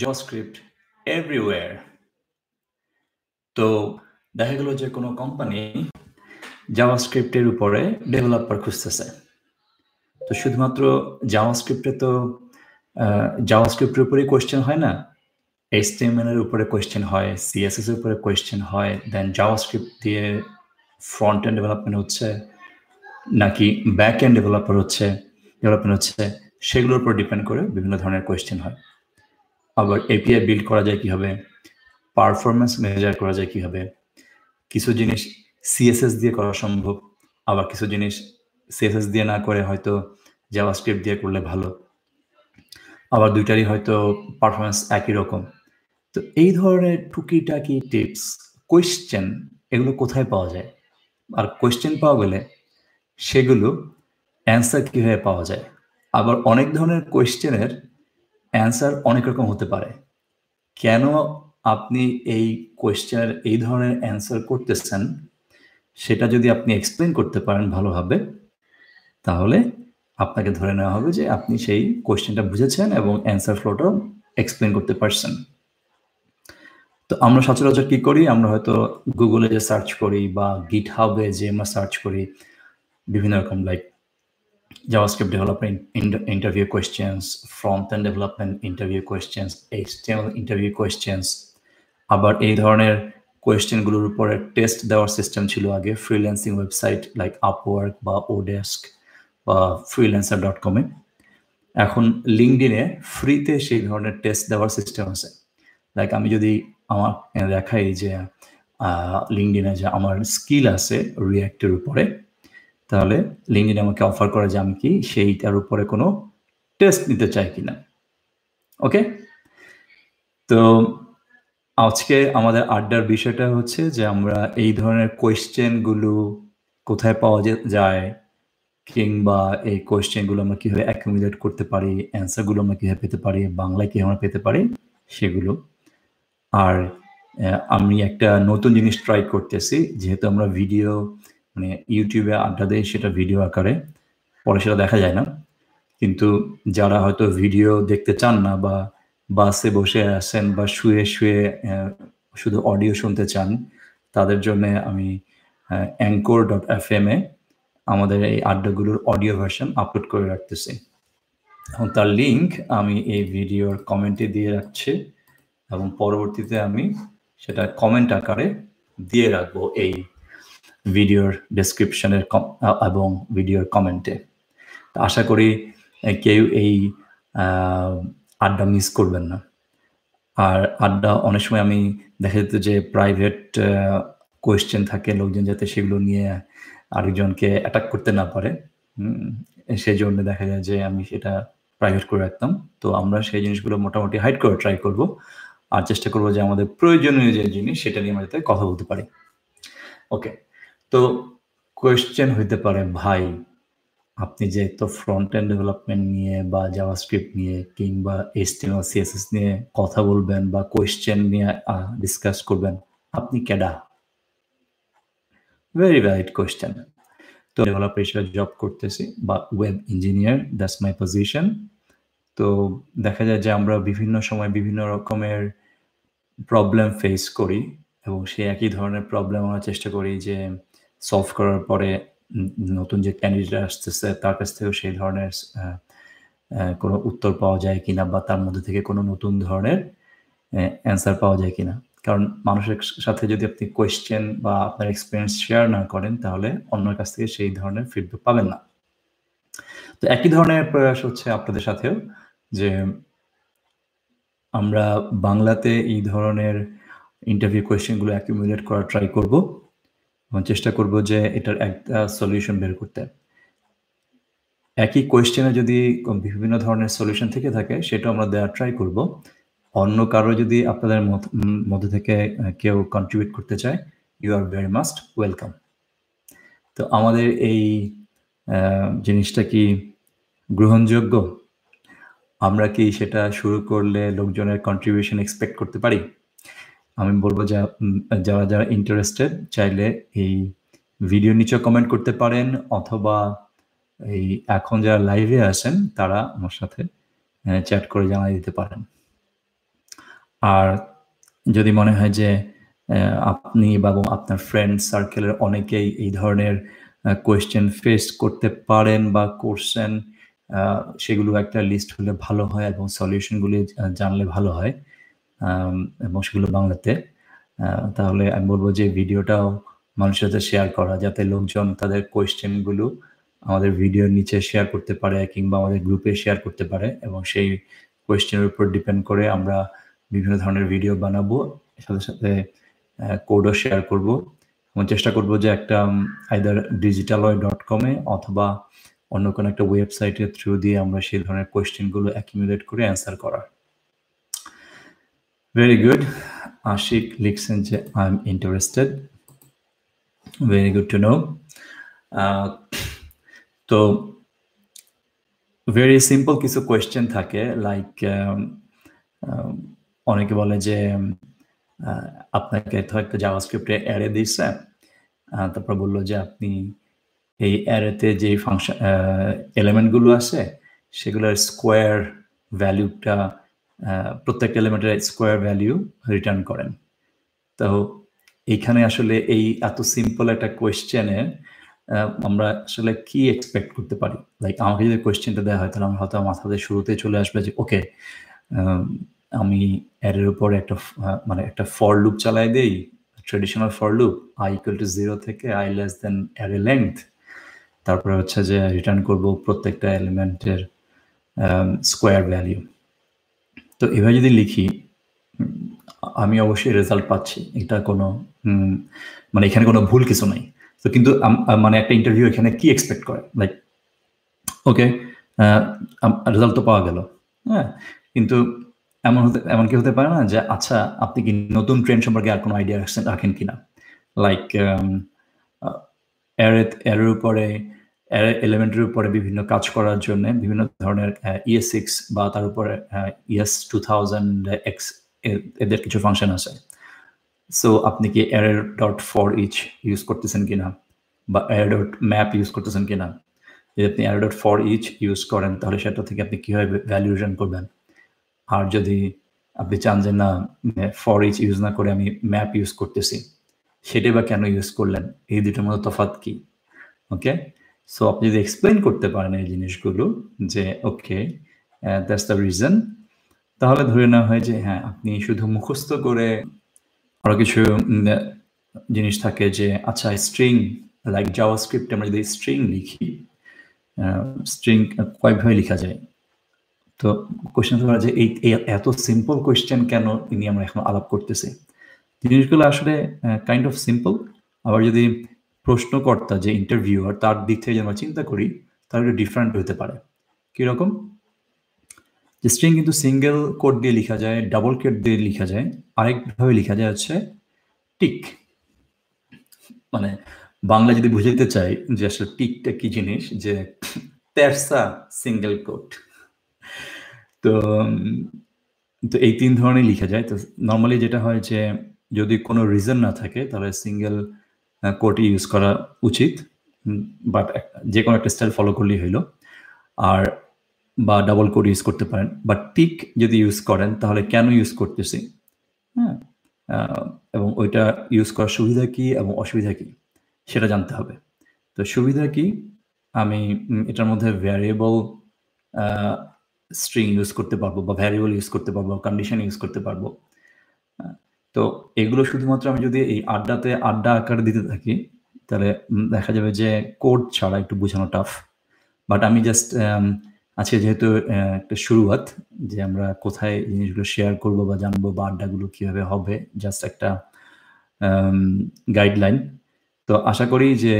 JavaScript everywhere. তো দেখা গেল যে কোনো কোম্পানি জাভাস্ক্রিপ্টের উপরে ডেভেলপার খুঁজতেছে। তো শুধুমাত্র জাভাস্ক্রিপ্টে তো জাভাস্ক্রিপ্টের উপরেই কোয়েশ্চেন হয় না এইচটিএমএল এর উপরে কোয়েশ্চেন হয় সিএসএস এর উপরে কোয়েশ্চেন হয় দেন জাভাস্ক্রিপ্ট দিয়ে ফ্রন্ট এন্ড ডেভেলপমেন্ট হচ্ছে, নাকি ব্যাক এন্ড ডেভেলপার হচ্ছে ডেভেলপমেন্ট হচ্ছে, সেগুলোর উপর ডিপেন্ড করে বিভিন্ন ধরনের কোয়েশ্চেন হয়। আবার এপিআই বিল্ড করা যায় কীভাবে? পারফরমেন্স মেজার করা যায় কীভাবে? কিছু জিনিস সিএসএস দিয়ে করা সম্ভব, আবার কিছু জিনিস সিএসএস দিয়ে না করে হয়তো জাভাস্ক্রিপ্ট দিয়ে করলে ভালো। আবার দুইটারই হয়তো পারফরমেন্স একই রকম। তো এই ধরনের টুকিটাকি টিপস কোয়েশ্চেন এগুলো কোথায় পাওয়া যায়? আর কোয়েশ্চেন পাওয়া গেলে সেগুলো অ্যান্সার কীভাবে পাওয়া যায়? আবার অনেক ধরনের কোয়েশ্চেনের অ্যান্সার অনেক রকম হতে পারে। কেন আপনি এই কোয়েশ্চেনের এই ধরনের অ্যান্সার করতেছেন, সেটা যদি আপনি এক্সপ্লেন করতে পারেন ভালোভাবে, তাহলে আপনাকে ধরে নেওয়া হবে যে আপনি সেই কোয়েশ্চেনটা বুঝেছেন এবং অ্যান্সার ফ্লোটাও এক্সপ্লেন করতে পারছেন। তো আমরা সচরাচর কি করি? আমরা হয়তো গুগলে যে সার্চ করি বা গিট হাবে যে আমরা সার্চ করি, বিভিন্ন রকম like JavaScript development interview questions, front-end development interview questions, HTML interview questions, আবার এই ধরনের কোয়েশ্চেনগুলোর উপরে টেস্ট দেওয়ার সিস্টেম ছিল আগে ফ্রিল্যান্সিং ওয়েবসাইট লাইক আপওয়ার্ক বা ওডেস্ক বা ফ্রিল্যান্সার ডট কমে এখন লিঙ্কডিনে ফ্রিতে সেই ধরনের টেস্ট দেওয়ার সিস্টেম আছে। লাইক আমি যদি আমার দেখাই যে লিঙ্কডিনে যে আমার স্কিল আছে রিয়াক্টের উপরে তাহলে লিঙ্কডিন আমাকে অফার করে যে আমি কি সেইটার উপরে কোনো টেস্ট নিতে চাই কিনা। ওকে তো আজকে আমাদের আড্ডার বিষয়টা হচ্ছে যে আমরা এই ধরনের কোয়েশ্চেনগুলো কোথায় পাওয়া যায়, কিংবা এই কোয়েশ্চেনগুলো আমরা কীভাবে অ্যাকুমুলেট করতে পারি অ্যান্সারগুলো আমরা কীভাবে পেতে পারি, বাংলায় কীভাবে আমরা পেতে পারি, সেগুলো। আর আমি একটা নতুন জিনিস ট্রাই করতেছি, যেহেতু আমরা ভিডিও মানে ইউটিউবে আড্ডা দেয় সেটা ভিডিও আকারে, পরে সেটা দেখা যায় না। কিন্তু যারা হয়তো ভিডিও দেখতে চান না বা বাসে বসে আছেন বা শুয়ে শুয়ে শুধু অডিও শুনতে চান, তাদের জন্য আমি অ্যাঙ্কর ডট এফ এম এ আমাদের এই আড্ডাগুলোর অডিও ভার্সন আপলোড করে রাখতেছি। এখন তার লিঙ্ক আমি এই ভিডিওর কমেন্টে দিয়ে রাখছি এবং পরবর্তীতে আমি সেটা কমেন্ট আকারে দিয়ে রাখব এই ভিডিওর ডেসক্রিপশনের এবং ভিডিওর কমেন্টে আশা করি কেউ এই আড্ডা মিস করবেন না। আর আড্ডা অনেক সময় আমি দেখা যেত যে প্রাইভেট কোয়েশ্চেন থাকে, লোকজন যাতে সেগুলো নিয়ে আরেকজনকে অ্যাটাক করতে না পারে। সেই জন্য দেখা যায় যে আমি সেটা প্রাইভেট করে রাখতাম। তো আমরা সেই জিনিসগুলো মোটামুটি হাইড করে ট্রাই করব। আর চেষ্টা করব যে আমাদের প্রয়োজনীয় যে জিনিস, সেটা নিয়ে আমরা যাতে কথা বলতে পারি। ওকে তো কোয়েশ্চেন হইতে পারে, ভাই, আপনি যে তো ফ্রন্ট এন্ড ডেভেলপমেন্ট নিয়ে বা জাভাস্ক্রিপ্ট নিয়ে কিংবা এইচটিএমএল সিএসএস নিয়ে কথা বলবেন বা কোয়েশ্চেন নিয়ে ডিসকাস করবেন, আপনি কেডা? ভেরি ভ্যালিড কোয়েশ্চেন তো ডেভেলপার হিসেবে জব করতেছি বা web engineer that's my position তো দেখা যায় যে আমরা বিভিন্ন সময় বিভিন্ন রকমের প্রবলেম ফেস করি এবং সেই একই ধরনের প্রবলেম আমরা চেষ্টা করি যে সলভ করার পরে নতুন যে ক্যান্ডিডেট আসতেছে তার কাছ থেকেও সেই ধরনের কোনো উত্তর পাওয়া যায় কিনা বা তার মধ্যে থেকে কোনো নতুন ধরনের অ্যান্সার পাওয়া যায় কিনা। কারণ মানুষের সাথে যদি আপনি কোয়েশ্চেন বা আপনার এক্সপিরিয়েন্স শেয়ার না করেন, তাহলে অন্যের কাছ থেকে সেই ধরনের ফিডব্যাক পাবেন না। তো একই ধরনের প্রয়াস হচ্ছে আপনাদের সাথেও, যে আমরা বাংলাতে এই ধরনের ইন্টারভিউ কোয়েশ্চেনগুলো অ্যাকিউমুলেট করার ট্রাই করব। এবং চেষ্টা করব যে এটার একটা সলিউশন বের করতে। একই কোয়েশ্চেনে যদি বিভিন্ন ধরনের সলিউশন থেকে থাকে, সেটা আমরা দেওয়ার ট্রাই করব। অন্য কারও যদি আপনাদের মধ্যে থেকে কেউ কন্ট্রিবিউট করতে চায় you are very must welcome তো আমাদের এই জিনিসটা কি গ্রহণযোগ্য? আমরা কি সেটা শুরু করলে লোকজনের কন্ট্রিবিউশন এক্সপেক্ট করতে পারি? আমি বলব যে যারা যারা ইন্টারেস্টেড চাইলে এই ভিডিও নিচে কমেন্ট করতে পারেন, অথবা এই এখন যারা লাইভে আছেন, তারা আমার সাথে চ্যাট করে জানাই দিতে পারেন। আর যদি মনে হয় যে আপনি বা আপনার ফ্রেন্ড সার্কেলের অনেকেই এই ধরনের কোয়েশ্চেন ফেস করতে পারেন বা করছেন সেগুলো একটা লিস্ট হলে ভালো হয় এবং সলিউশনগুলি জানলে ভালো হয়। সেগুলো বাংলাতে। তাহলে আমি বলব যে ভিডিওটাও মানুষের সাথে শেয়ার করা, যাতে লোকজন তাদের কোয়েশ্চেনগুলো আমাদের ভিডিওর নিচে শেয়ার করতে পারে কিংবা আমাদের গ্রুপে শেয়ার করতে পারে এবং সেই কোয়েশ্চেনের উপর ডিপেন্ড করে আমরা বিভিন্ন ধরনের ভিডিও বানাবো, সাথে সাথে কোডও শেয়ার করব। এবং চেষ্টা করব যে একটা আইদার ডিজিটালয় ডট কমে অথবা অন্য কোনো একটা ওয়েবসাইটের থ্রু দিয়ে আমরা সেই ধরনের কোয়েশ্চেনগুলো অ্যাকিমুলেট করে অ্যান্সার করার। ভেরি গুড আশিক লিখছেন যে I am interested very good to know তো ভেরি সিম্পল কিছু কোয়েশ্চেন থাকে লাইক অনেকে বলে যে আপনাকে তো একটা জাভাস্ক্রিপ্টে অ্যারে দিচ্ছে তারপর বলল যে আপনি এই অ্যারেতে যে ফাংশন এলিমেন্টগুলো আছে, সেগুলোর স্কোয়ার ভ্যালুটা প্রত্যেকটা এলিমেন্টের স্কোয়ার ভ্যালু রিটার্ন করেন। তো এইখানে আসলে এই এত সিম্পল একটা কোয়েশ্চেনে আমরা আসলে কি এক্সপেক্ট করতে পারি? লাইক আমাকে যদি কোয়েশ্চেনটা দেওয়া হয়, তাহলে আমার হয়তো মাথাতে শুরুতে চলে আসবে যে ওকে আমি এর উপর একটা মানে একটা ফর লুপ চালাই দেই traditional for loop I equal to zero থেকে I less than array length তারপরে হচ্ছে যে রিটার্ন করব প্রত্যেকটা এলিমেন্টের স্কোয়ার ভ্যালিউ তো এভাবে যদি লিখি, আমি অবশ্যই রেজাল্ট পাচ্ছি। এটা কোনো মানে এখানে কোনো ভুল কিছু নাই। তো কিন্তু মানে একটা ইন্টারভিউ এখানে কি এক্সপেক্ট করে? লাইক ওকে রেজাল্ট তো পাওয়া গেল। হ্যাঁ কিন্তু এমন হতে, এমন কি হতে পারে না যে আচ্ছা আপনি কি নতুন ট্রেন্ড সম্পর্কে আর কোনো আইডিয়া রাখছেন, রাখেন কিনা? লাইক এর উপরে এলিমেন্টের উপরে বিভিন্ন কাজ করার জন্য বিভিন্ন ধরনের ইএস সিক্স বা তার উপরে ইএস টু থাউজেন্ড এক্স এদের কিছু ফাংশন আছে। সো আপনি কি এর ডট ফর ইচ ইউজ করতেছেন কিনা? বা এর ডট ম্যাপ ইউজ করতেছেন কিনা? যদি আপনি এর ডট ফর ইচ ইউজ করেন, তাহলে সেটা থেকে আপনি কীভাবে ভ্যালুয়েশন করবেন? আর যদি আপনি চান যে না ফর ইচ ইউজ না করে আমি ম্যাপ ইউজ করতেছি সেটাই বা কেন ইউজ করলেন? এই দুটোর মধ্যে তফাত কি? ওকে সো আপনি যদি এক্সপ্লেন করতে পারেন এই জিনিসগুলো যে ওকে দ্যাটস দ্য রিজন তাহলে ধরে নেওয়া হয় যে হ্যাঁ আপনি শুধু মুখস্থ করে আরও কিছু জিনিস থাকে যে আচ্ছা স্ট্রিং লাইক জাওয়া স্ক্রিপ্ট আমরা যদি স্ট্রিং লিখি স্ট্রিং কয়েকভাবে লেখা যায়? তো কোয়েশ্চেন করা যে, এই এত সিম্পল কোয়েশ্চেন কেন ইনি আমরা এখন আলাপ করতেছি? জিনিসগুলো আসলে কাইন্ড অফ সিম্পল আবার যদি প্রশ্নকর্তা, যে ইন্টারভিউয়ার তার দিক থেকে যদি আমরা চিন্তা করি তাহলে একটু ডিফারেন্ট হতে পারে। কীরকম? যে স্ট্রিং কিন্তু সিঙ্গেল কোড দিয়ে লেখা যায় ডাবল কোড দিয়ে লেখা যায়, আরেকভাবে লেখা যায় হচ্ছে টিক মানে বাংলা যদি বুঝাইতে চাই যে আসলে টিকটা কি জিনিস, যে তেরসা সিঙ্গেল কোড তো তো এই তিন ধরনের লিখা যায়। তো নর্মালি যেটা হয় যে যদি কোনো রিজন না থাকে, তাহলে সিঙ্গেল কোডই ইউজ করা উচিত বাট যে কোনো একটা স্টাইল ফলো করলেই হইল। আর, বা ডাবল কোড ইউজ করতে পারেন। বা টিক যদি ইউজ করেন, তাহলে কেন ইউজ করতেছি? হ্যাঁ এবং ওইটা ইউজ করার সুবিধা কি এবং অসুবিধা কি, সেটা জানতে হবে। তো সুবিধা কি? আমি এটার মধ্যে ভ্যারিয়েবল স্ট্রিং ইউজ করতে পারব বা ভ্যারিয়েবল ইউজ করতে পারব কন্ডিশন ইউজ করতে পারব। তো এগুলো শুধুমাত্র আমি যদি এই আড্ডাতে আড্ডা আকারে দিতে থাকি, তাহলে দেখা যাবে যে কোড ছাড়া একটু বোঝানো টাফ বাট আমি জাস্ট আজকে যেহেতু একটা শুরুয়াত, যে আমরা কোথায় জিনিসগুলো শেয়ার করব বা জানব বা আড্ডাগুলো কীভাবে হবে জাস্ট একটা গাইডলাইন তো আশা করি যে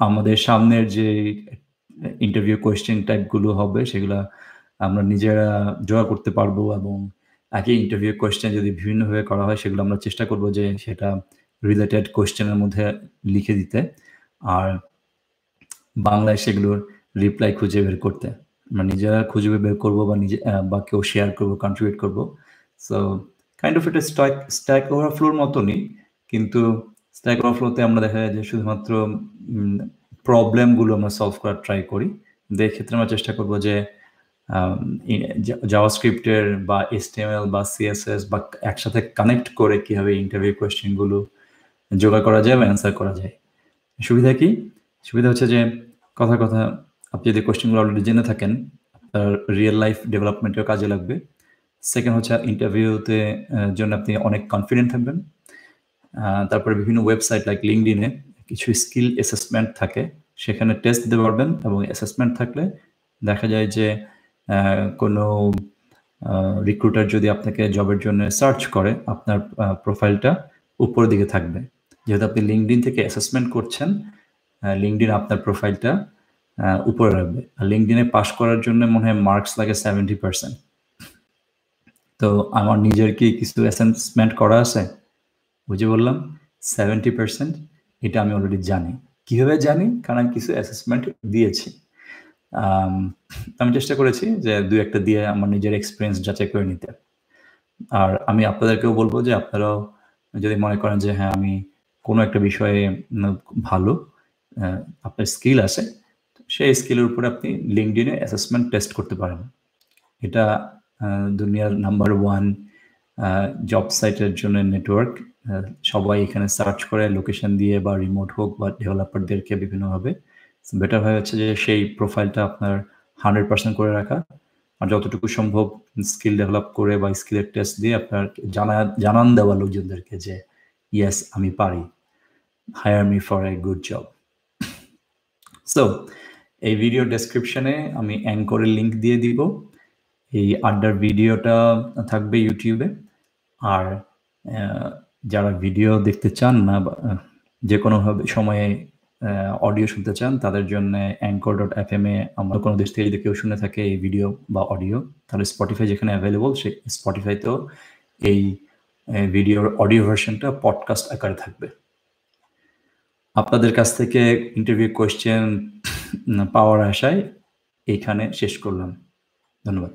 আমাদের সামনের যে ইন্টারভিউ কোয়েশ্চেন টাইপগুলো হবে, সেগুলো আমরা নিজেরা জোয়া করতে পারব এবং একই ইন্টারভিউ কোয়েশ্চেন যদি বিভিন্নভাবে করা হয়, সেগুলো আমরা চেষ্টা করব যে সেটা রিলেটেড কোয়েশ্চেনের মধ্যে লিখে দিতে। আর বাংলায় সেগুলোর রিপ্লাই খুঁজে বের করতে। আমরা নিজেরা খুঁজে বের করব বা নিজে বা কেউ শেয়ার করব কন্ট্রিবিউট করব। সো কাইন্ড অফ এটা স্ট্যাক স্ট্যাক ওভারফ্লোর মতনই, কিন্তু স্ট্যাক ওভারফ্লোতে আমরা দেখা যায় যে শুধুমাত্র প্রবলেমগুলো আমরা সলভ করার ট্রাই করি। এই ক্ষেত্রে আমরা চেষ্টা করব যে জাভাস্ক্রিপ্টের বা এসটিএমএল বা সিএসএস বা একসাথে কানেক্ট করে কীভাবে ইন্টারভিউ কোয়েশ্চেনগুলো জোগাড় করা যায় বা অ্যান্সার করা যায়। সুবিধা কি? সুবিধা হচ্ছে যে, কথা কথা, আপনি যদি কোয়েশ্চেনগুলো অলরেডি জেনে থাকেন, আপনার রিয়েল লাইফ ডেভেলপমেন্টেও কাজে লাগবে। সেকেন্ড হচ্ছে ইন্টারভিউতে জন্য আপনি অনেক কনফিডেন্ট থাকবেন। তারপরে বিভিন্ন ওয়েবসাইট লাইক লিঙ্কডিনে কিছু স্কিল অ্যাসেসমেন্ট থাকে। সেখানে টেস্ট দিতে পারবেন এবং অ্যাসেসমেন্ট থাকলে দেখা যায় যে কোনো রিক্রুটার যদি আপনাকে জবের জন্য সার্চ করে, আপনার প্রোফাইলটা উপরের দিকে থাকবে। যেহেতু আপনি লিঙ্কডিন থেকে অ্যাসেসমেন্ট করছেন লিঙ্কডিন আপনার প্রোফাইলটা উপরে রাখবে। আর লিঙ্কডিনে পাস করার জন্য মনে হয় মার্কস লাগে সেভেন্টি পার্সেন্ট তো আমার নিজের কি কিছু অ্যাসেসমেন্ট করা আছে? বুঝে বললাম সেভেন্টি পার্সেন্ট এটা আমি অলরেডি জানি। কীভাবে জানি? কারণ আমি কিছু অ্যাসেসমেন্ট দিয়েছি। আমি চেষ্টা করেছি যে দু একটা দিয়ে আমার নিজের এক্সপিরিয়েন্স যাচাই করে নিতে। আর আমি আপনাদেরকেও বলব যে আপনারাও যদি মনে করেন যে হ্যাঁ আমি কোনো একটা বিষয়ে ভালো আপনার স্কিল আছে, সেই স্কিলের উপরে আপনি লিঙ্কডিনে অ্যাসেসমেন্ট টেস্ট করতে পারেন। এটা দুনিয়ার নাম্বার ওয়ান জব সাইটের জন্য নেটওয়ার্ক সবাই এখানে সার্চ করে লোকেশন দিয়ে বা রিমোট হোক বা ডেভেলপারদেরকে বিভিন্নভাবে বেটার হয়ে হচ্ছে যে সেই প্রোফাইলটা আপনার হান্ড্রেড পার্সেন্ট করে রাখা। আর যতটুকু সম্ভব স্কিল ডেভেলপ করে বা স্কিলের টেস্ট দিয়ে আপনার জানা, জানান দেওয়া লোকজনদেরকে যে ইয়েস আমি পারি। Hire me for a good job so এই ভিডিও ডেসক্রিপশনে আমি অ্যাঙ্করের লিঙ্ক দিয়ে দিব। এই আড্ডার ভিডিওটা থাকবে ইউটিউবে আর যারা ভিডিও দেখতে চান না যে কোনোভাবে সময়ে অডিও শুনতে চান, তাদের জন্য অ্যাঙ্কর ডট এফ এম এ আমরা কোনো দেশ থেকে যদি কেউ শুনে থাকে এই ভিডিও বা অডিও তাহলে স্পটিফাই যেখানে অ্যাভেলেবল সে স্পটিফাইতেও এই ভিডিওর অডিও ভার্সনটা পডকাস্ট আকারে থাকবে। আপনাদের কাছ থেকে ইন্টারভিউ কোয়েশ্চেন পাওয়ার আশায় এইখানে শেষ করলাম। ধন্যবাদ।